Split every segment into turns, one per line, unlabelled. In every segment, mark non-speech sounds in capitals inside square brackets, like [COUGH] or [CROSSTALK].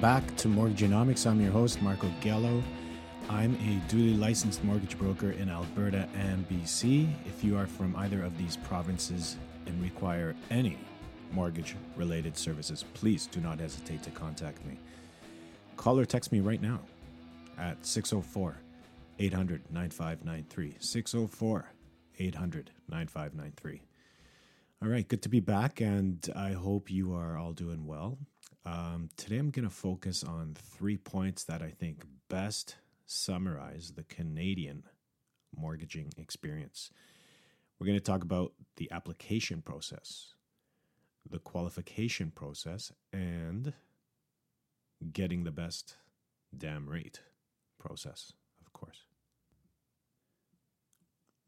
back to Mortgageonomics. I'm your host, Marco Gallo. I'm a duly licensed mortgage broker in Alberta and BC. If you are from either of these provinces and require any mortgage related services, please do not hesitate to contact me. Call or text me right now at 604 800 9593. 604 800 9593. All right, good to be back, and I hope you are all doing well. Um, today I'm going to focus on three points that I think best summarize the Canadian mortgaging experience. We're going to talk about the application process, the qualification process, and getting the best damn rate process, of course.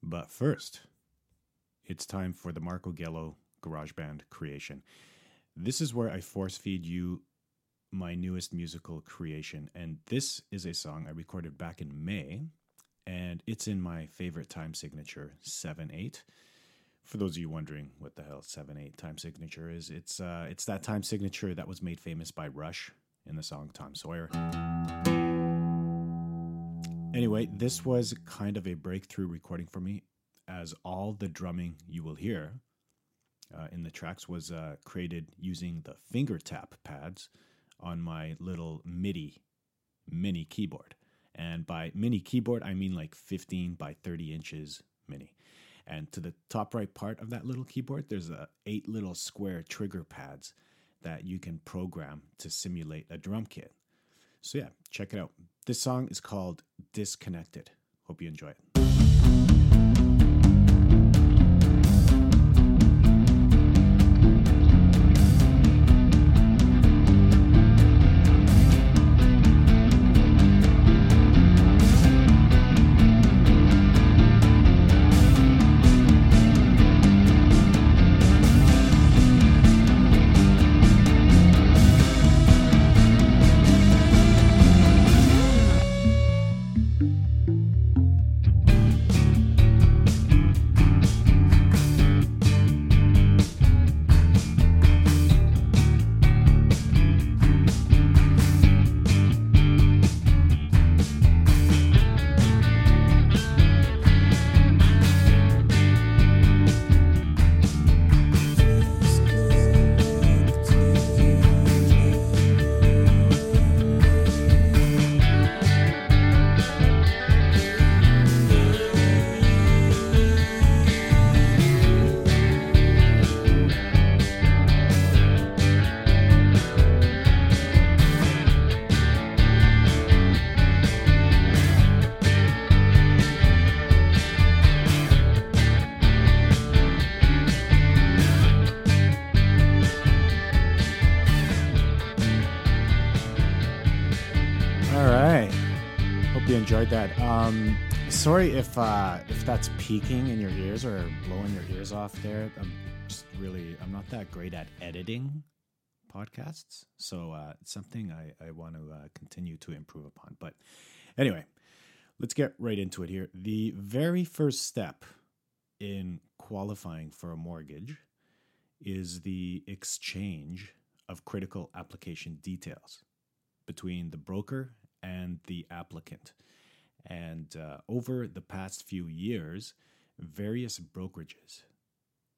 But first, it's time for the Marco Gello GarageBand creation. This is where I force feed you my newest musical creation. And this is a song I recorded back in May, and it's in my favorite time signature, 7 8. For those of you wondering what the hell 7 8 time signature is, it's, uh, it's that time signature that was made famous by Rush in the song Tom Sawyer. Anyway, this was kind of a breakthrough recording for me, as all the drumming you will hear uh, in the tracks was uh, created using the finger tap pads on my little MIDI mini keyboard. And by mini keyboard, I mean like 15 by 30 inches mini. And to the top right part of that little keyboard, there's a eight little square trigger pads that you can program to simulate a drum kit. So yeah, check it out. This song is called Disconnected. Hope you enjoy it. Sorry if uh, if that's peaking in your ears or blowing your ears off there. I'm just really I'm not that great at editing podcasts, so uh, it's something I, I want to uh, continue to improve upon. But anyway, let's get right into it here. The very first step in qualifying for a mortgage is the exchange of critical application details between the broker and the applicant. And uh, over the past few years, various brokerages,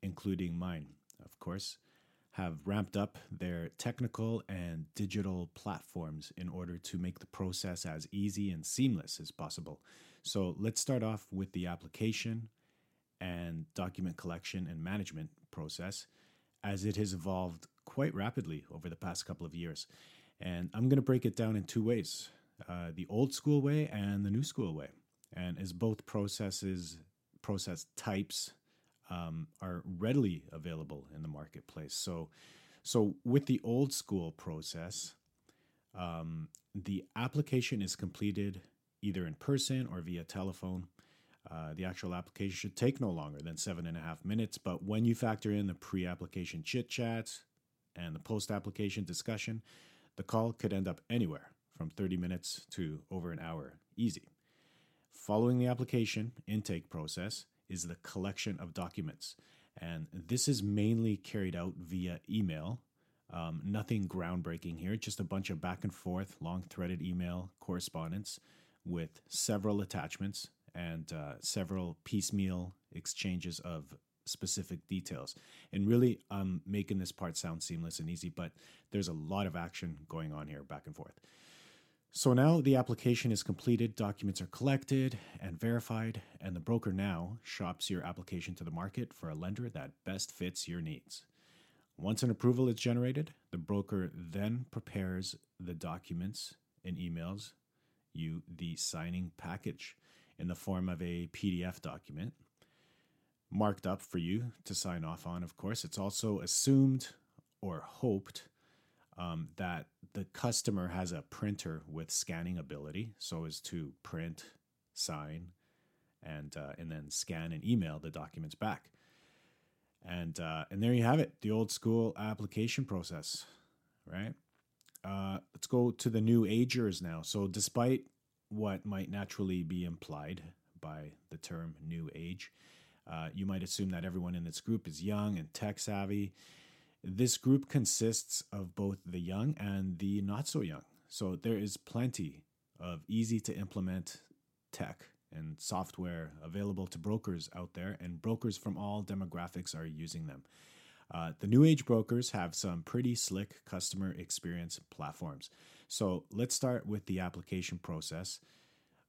including mine, of course, have ramped up their technical and digital platforms in order to make the process as easy and seamless as possible. So let's start off with the application and document collection and management process as it has evolved quite rapidly over the past couple of years. And I'm going to break it down in two ways uh, the old school way and the new school way. And as both processes, process types um, are readily available in the marketplace. So, so with the old school process, um, the application is completed either in person or via telephone. Uh, the actual application should take no longer than seven and a half minutes, but when you factor in the pre application chit chat and the post application discussion, the call could end up anywhere from 30 minutes to over an hour, easy. Following the application intake process is the collection of documents, and this is mainly carried out via email Um, nothing groundbreaking here, just a bunch of back and forth, long threaded email correspondence with several attachments and uh, several piecemeal exchanges of specific details. And really, I'm making this part sound seamless and easy, but there's a lot of action going on here back and forth. So now the application is completed, documents are collected and verified, and the broker now shops your application to the market for a lender that best fits your needs. Once an approval is generated, the broker then prepares the documents and emails you the signing package in the form of a PDF document marked up for you to sign off on, of course. It's also assumed or hoped um, that the customer has a printer with scanning ability so as to print, sign, and, uh, and then scan and email the documents back. And, uh, and there you have it, the old school application process, right? Uh, let's go to the new agers now. So, despite what might naturally be implied by the term new age, uh, you might assume that everyone in this group is young and tech savvy. This group consists of both the young and the not so young. So there is plenty of easy to implement tech and software available to brokers out there, and brokers from all demographics are using them. Uh, the new age brokers have some pretty slick customer experience platforms. So let's start with the application process.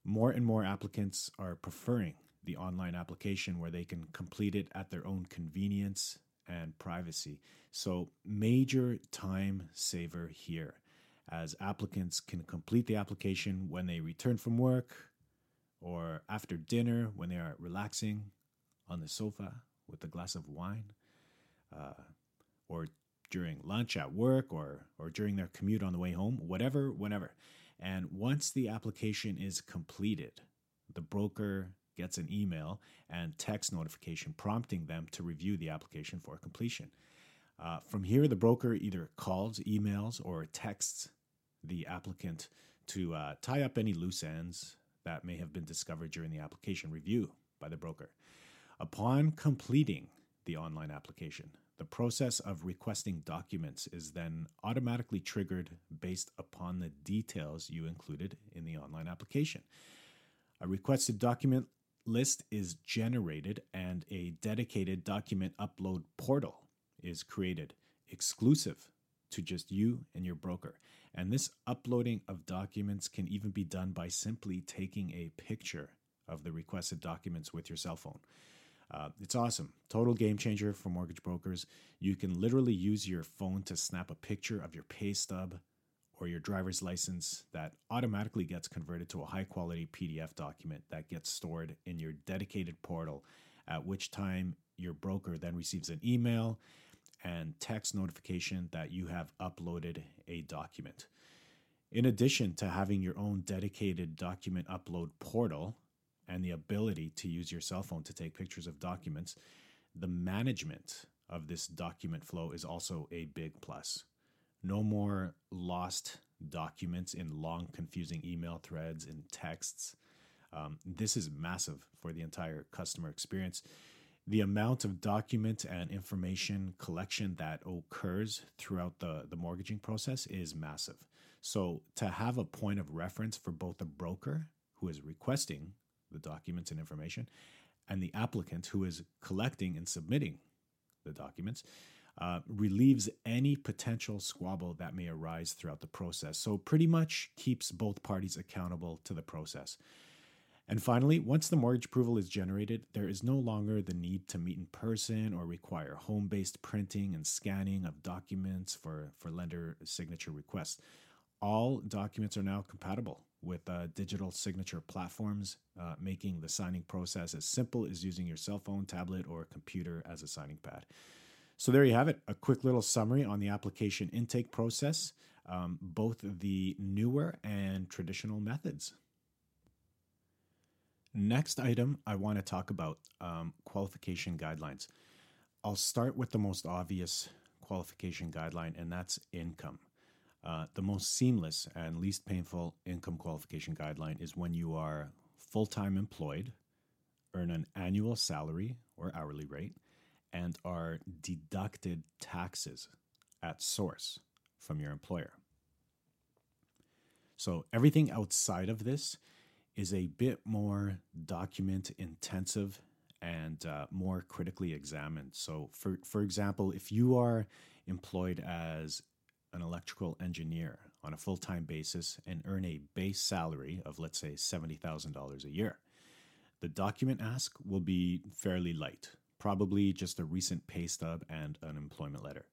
More and more applicants are preferring the online application where they can complete it at their own convenience and privacy. So, major time saver here as applicants can complete the application when they return from work or after dinner when they are relaxing on the sofa with a glass of wine uh, or during lunch at work or or during their commute on the way home whatever whenever and once the application is completed the broker gets an email and text notification prompting them to review the application for completion. Uh, from here, the broker either calls, emails, or texts the applicant to uh, tie up any loose ends that may have been discovered during the application review by the broker. Upon completing the online application, the process of requesting documents is then automatically triggered based upon the details you included in the online application. A requested document list is generated and a dedicated document upload portal is created exclusive to just you and your broker. And this uploading of documents can even be done by simply taking a picture of the requested documents with your cell phone. Uh, it's awesome. Total game changer for mortgage brokers. You can literally use your phone to snap a picture of your pay stub, or your driver's license that automatically gets converted to a high quality PDF document that gets stored in your dedicated portal, at which time your broker then receives an email and text notification that you have uploaded a document. In addition to having your own dedicated document upload portal and the ability to use your cell phone to take pictures of documents, the management of this document flow is also a big plus. No more lost documents in long, confusing email threads and texts. Um, this is massive for the entire customer experience. The amount of document and information collection that occurs throughout the, the mortgaging process is massive. So, to have a point of reference for both the broker who is requesting the documents and information and the applicant who is collecting and submitting the documents uh, relieves any potential squabble that may arise throughout the process. So, pretty much keeps both parties accountable to the process. And finally, once the mortgage approval is generated, there is no longer the need to meet in person or require home based printing and scanning of documents for, for lender signature requests. All documents are now compatible with uh, digital signature platforms, uh, making the signing process as simple as using your cell phone, tablet, or computer as a signing pad. So there you have it, a quick little summary on the application intake process, um, both the newer and traditional methods. Next item, I want to talk about um, qualification guidelines. I'll start with the most obvious qualification guideline, and that's income. Uh, the most seamless and least painful income qualification guideline is when you are full time employed, earn an annual salary or hourly rate, and are deducted taxes at source from your employer. So everything outside of this is a bit more document intensive and uh, more critically examined. So, for for example, if you are employed as an electrical engineer on a full time basis and earn a base salary of let's say seventy thousand dollars a year, the document ask will be fairly light, probably just a recent pay stub and an employment letter.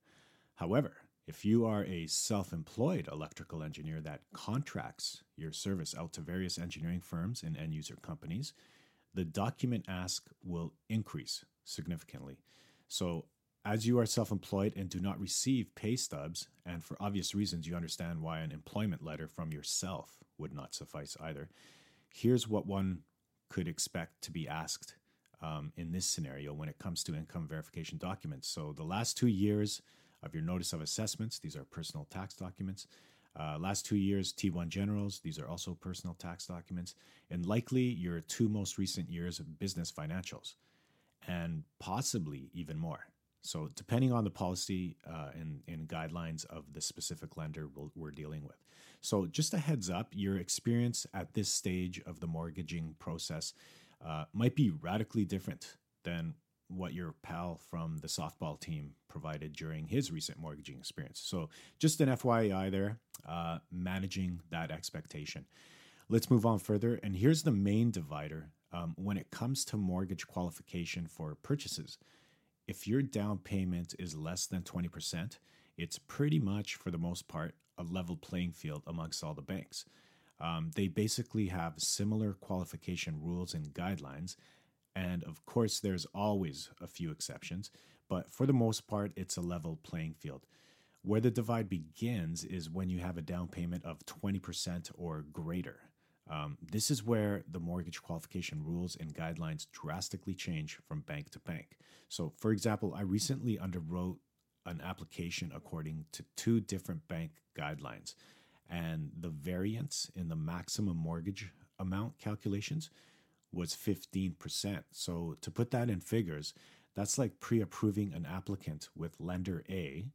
However, if you are a self employed electrical engineer that contracts your service out to various engineering firms and end user companies, the document ask will increase significantly. So, as you are self employed and do not receive pay stubs, and for obvious reasons, you understand why an employment letter from yourself would not suffice either, here's what one could expect to be asked um, in this scenario when it comes to income verification documents. So, the last two years, of your notice of assessments. These are personal tax documents. Uh, last two years, T1 generals. These are also personal tax documents. And likely your two most recent years of business financials, and possibly even more. So, depending on the policy uh, and, and, guidelines of the specific lender we we are dealing with. So, just a heads up your experience at this stage of the mortgaging process uh, might be radically different than what your pal from the softball team provided during his recent mortgaging experience. So, just an FYI there, uh, managing that expectation. Let's move on further. And here's the main divider um, when it comes to mortgage qualification for purchases. If your down payment is less than 20%, it's pretty much, for the most part, a level playing field amongst all the banks. Um, they basically have similar qualification rules and guidelines and of course, there's always a few exceptions, but for the most part, it's a level playing field. Where the divide begins is when you have a down payment of 20% or greater. Um, this is where the mortgage qualification rules and guidelines drastically change from bank to bank. So, for example, I recently underwrote an application according to two different bank guidelines, and the variance in the maximum mortgage amount calculations was 15%. So to put that in figures, that's like pre approving an applicant with lender A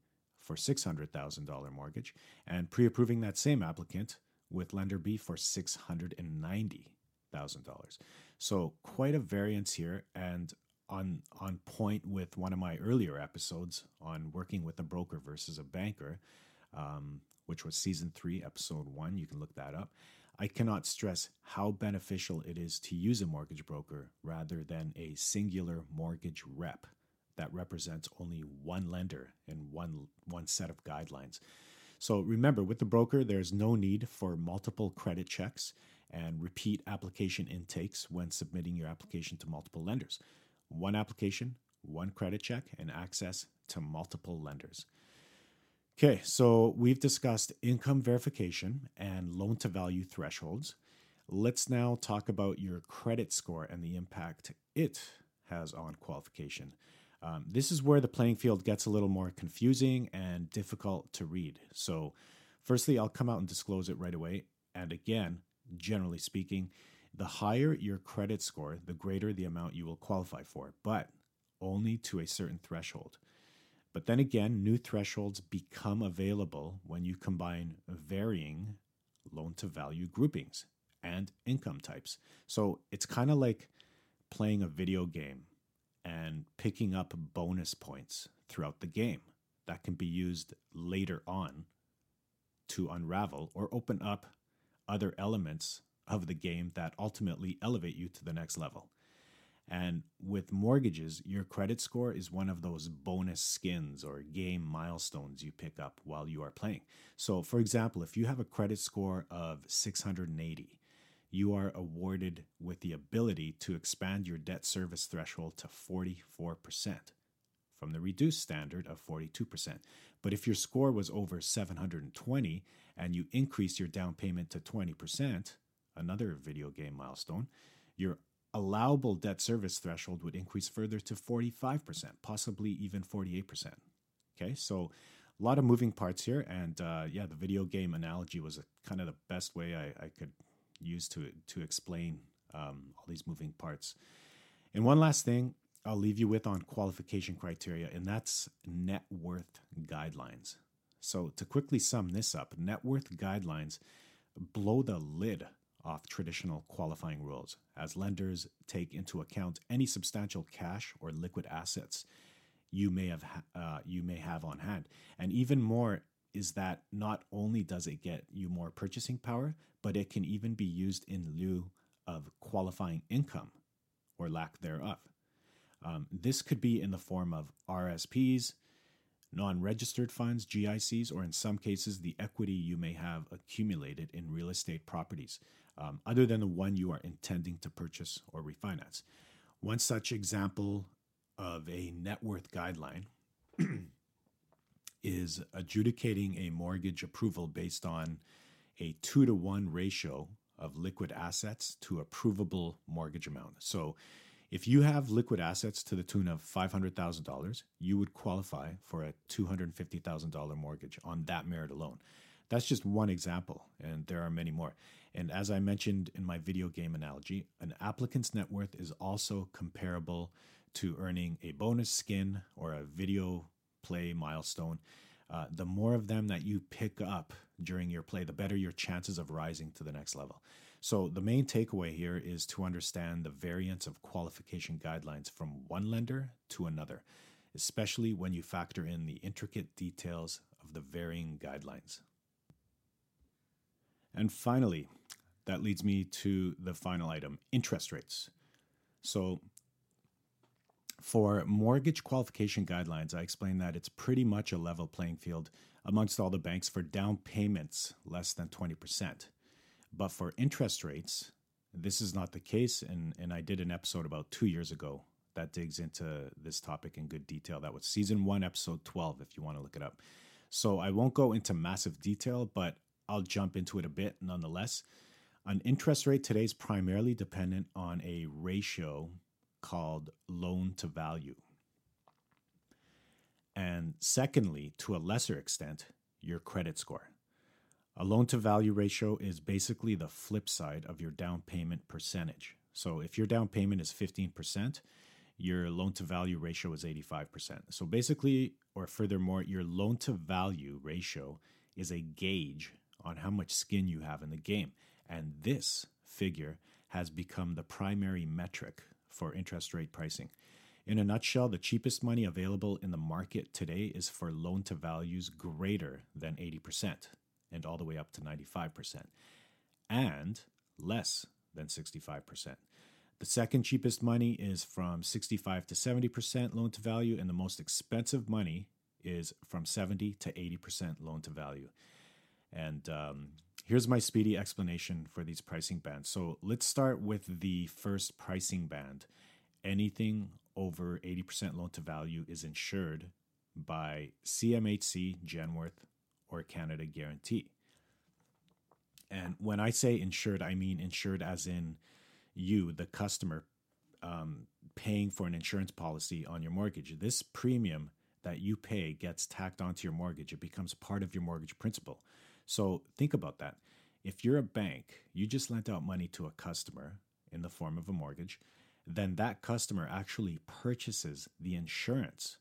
for $600,000 mortgage and pre approving that same applicant with lender B for $690,000. So quite a variance here and on on point with one of my earlier episodes on working with a broker versus a banker, um, which was season three, episode one. You can look that up. I cannot stress how beneficial it is to use a mortgage broker rather than a singular mortgage rep that represents only one lender and one, one set of guidelines. So remember, with the broker, there's no need for multiple credit checks and repeat application intakes when submitting your application to multiple lenders. One application, one credit check, and access to multiple lenders. Okay, so we've discussed income verification and loan to value thresholds. Let's now talk about your credit score and the impact it has on qualification. Um, this is where the playing field gets a little more confusing and difficult to read. So, firstly, I'll come out and disclose it right away. And again, generally speaking, the higher your credit score, the greater the amount you will qualify for, but only to a certain threshold. But then again, new thresholds become available when you combine varying loan to value groupings and income types. So it's kind of like playing a video game and picking up bonus points throughout the game that can be used later on to unravel or open up other elements of the game that ultimately elevate you to the next level. And with mortgages, your credit score is one of those bonus skins or game milestones you pick up while you are playing. So, for example, if you have a credit score of 680, you are awarded with the ability to expand your debt service threshold to 44% from the reduced standard of 42%. But if your score was over 720 and you increase your down payment to 20%, another video game milestone, your allowable debt service threshold would increase further to 45%, possibly even 48%. Okay, so a lot of moving parts here. And uh, yeah, the video game analogy was a, kind of the best way I, I could use to, to explain um, all these moving parts. And one last thing I'll leave you with on qualification criteria, and that's net worth guidelines. So, to quickly sum this up, net worth guidelines blow the lid off traditional qualifying rules as lenders take into account any substantial cash or liquid assets you may have uh, you may have on hand. And even more is that not only does it get you more purchasing power but it can even be used in lieu of qualifying income or lack thereof. Um, this could be in the form of rsps non registered funds, GICs, or in some cases, the equity you may have accumulated in real estate properties, um, other than the one you are intending to purchase or refinance. One such example of a net worth guideline [CLEARS THROAT] is adjudicating a mortgage approval based on a two to one ratio of liquid assets to approvable mortgage amount. So, if you have liquid assets to the tune of $500,000, you would qualify for a $250,000 mortgage on that merit alone. That's just one example, and there are many more. And as I mentioned in my video game analogy, an applicant's net worth is also comparable to earning a bonus skin or a video play milestone. Uh, the more of them that you pick up during your play, the better your chances of rising to the next level. So, the main takeaway here is to understand the variance of qualification guidelines from one lender to another, especially when you factor in the intricate details of the varying guidelines. And finally, that leads me to the final item interest rates. So, for mortgage qualification guidelines, I explained that it's pretty much a level playing field amongst all the banks for down payments less than 20%. But for interest rates, this is not the case. And, and I did an episode about two years ago that digs into this topic in good detail. That was season one, episode 12, if you want to look it up. So I won't go into massive detail, but I'll jump into it a bit nonetheless. An interest rate today is primarily dependent on a ratio called loan to value. And secondly, to a lesser extent, your credit score. A loan to value ratio is basically the flip side of your down payment percentage. So if your down payment is 15%, your loan to value ratio is 85%. So basically, or furthermore, your loan to value ratio is a gauge on how much skin you have in the game. And this figure has become the primary metric for interest rate pricing. In a nutshell, the cheapest money available in the market today is for loan to values greater than 80% and all the way up to 95%, and less than 65%. The second cheapest money is from 65 to 70% loan to value, and the most expensive money is from 70 to 80% loan to value. And um, here's my speedy explanation for these pricing bands. So let's start with the first pricing band. Anything over 80% loan to value is insured by CMHC, Genworth, or Canada Guarantee. And when I say insured, I mean insured as in you, the customer, um, paying for an insurance policy on your mortgage. This premium that you pay gets tacked onto your mortgage. It becomes part of your mortgage principal. So think about that. If you're a bank, you just lent out money to a customer in the form of a mortgage, then that customer actually purchases the insurance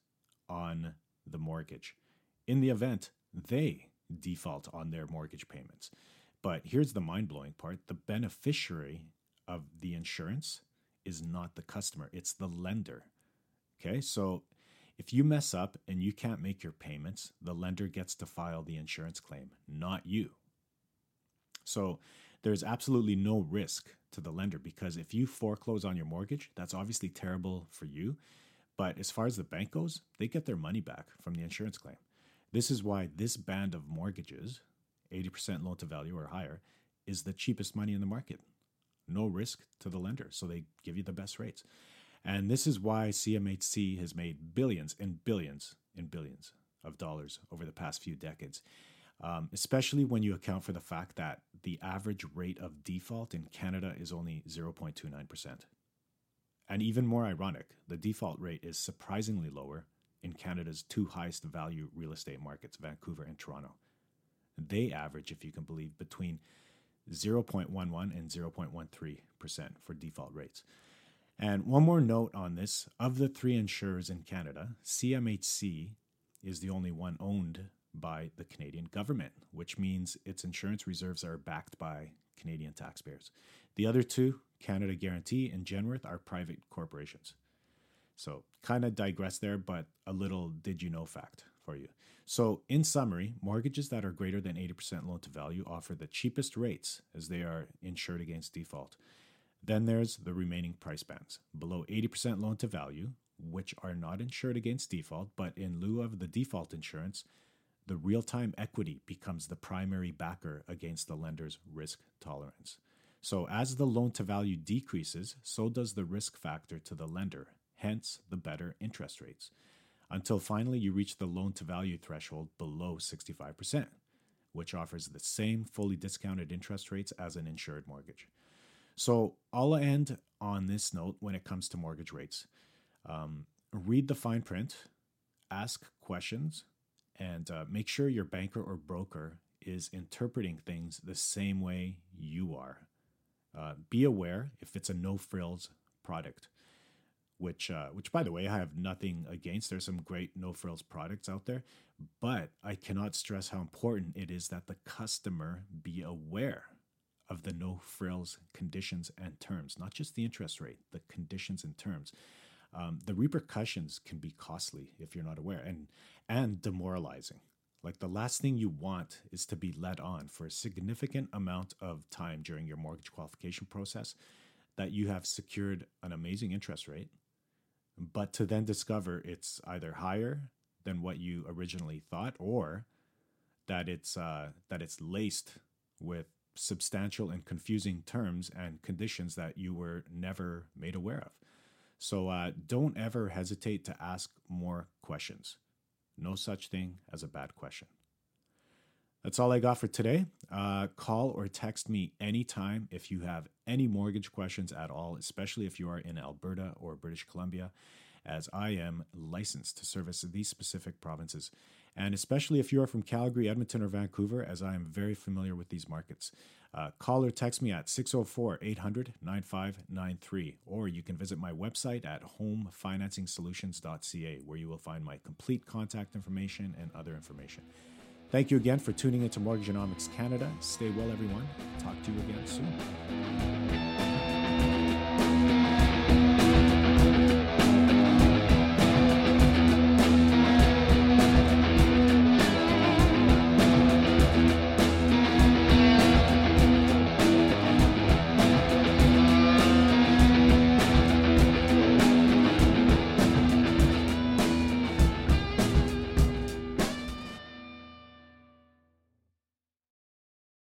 on the mortgage in the event they default on their mortgage payments. But here's the mind blowing part the beneficiary of the insurance is not the customer, it's the lender. Okay, so if you mess up and you can't make your payments, the lender gets to file the insurance claim, not you. So there's absolutely no risk to the lender because if you foreclose on your mortgage, that's obviously terrible for you. But as far as the bank goes, they get their money back from the insurance claim. This is why this band of mortgages, 80% loan to value or higher, is the cheapest money in the market. No risk to the lender, so they give you the best rates. And this is why CMHC has made billions and billions and billions of dollars over the past few decades, um, especially when you account for the fact that the average rate of default in Canada is only 0.29%. And even more ironic, the default rate is surprisingly lower in Canada's two highest value real estate markets, Vancouver and Toronto. They average, if you can believe, between 0.11 and 0.13% for default rates. And one more note on this of the three insurers in Canada, CMHC is the only one owned by the Canadian government, which means its insurance reserves are backed by Canadian taxpayers. The other two, Canada Guarantee and Genworth, are private corporations. So, kind of digress there, but a little did you know fact for you. So, in summary, mortgages that are greater than 80% loan to value offer the cheapest rates as they are insured against default. Then there's the remaining price bands. Below 80% loan to value, which are not insured against default, but in lieu of the default insurance, the real time equity becomes the primary backer against the lender's risk tolerance. So, as the loan to value decreases, so does the risk factor to the lender, hence the better interest rates, until finally you reach the loan to value threshold below 65%, which offers the same fully discounted interest rates as an insured mortgage. So, I'll end on this note when it comes to mortgage rates. Um, read the fine print, ask questions, and uh, make sure your banker or broker is interpreting things the same way you are. Uh, be aware if it's a no frills product, which uh, which by the way I have nothing against. There's some great no frills products out there, but I cannot stress how important it is that the customer be aware of the no frills conditions and terms, not just the interest rate, the conditions and terms. Um, the repercussions can be costly if you're not aware and and demoralizing. Like the last thing you want is to be led on for a significant amount of time during your mortgage qualification process that you have secured an amazing interest rate, but to then discover it's either higher than what you originally thought or that it's uh, that it's laced with substantial and confusing terms and conditions that you were never made aware of. So uh, don't ever hesitate to ask more questions. No such thing as a bad question. That's all I got for today. Uh, call or text me anytime if you have any mortgage questions at all, especially if you are in Alberta or British Columbia, as I am licensed to service these specific provinces. And especially if you are from Calgary, Edmonton, or Vancouver, as I am very familiar with these markets. Uh, call or text me at 604 800 9593, or you can visit my website at homefinancingsolutions.ca, where you will find my complete contact information and other information. Thank you again for tuning into Mortgageonomics Canada. Stay well, everyone. Talk to you again soon.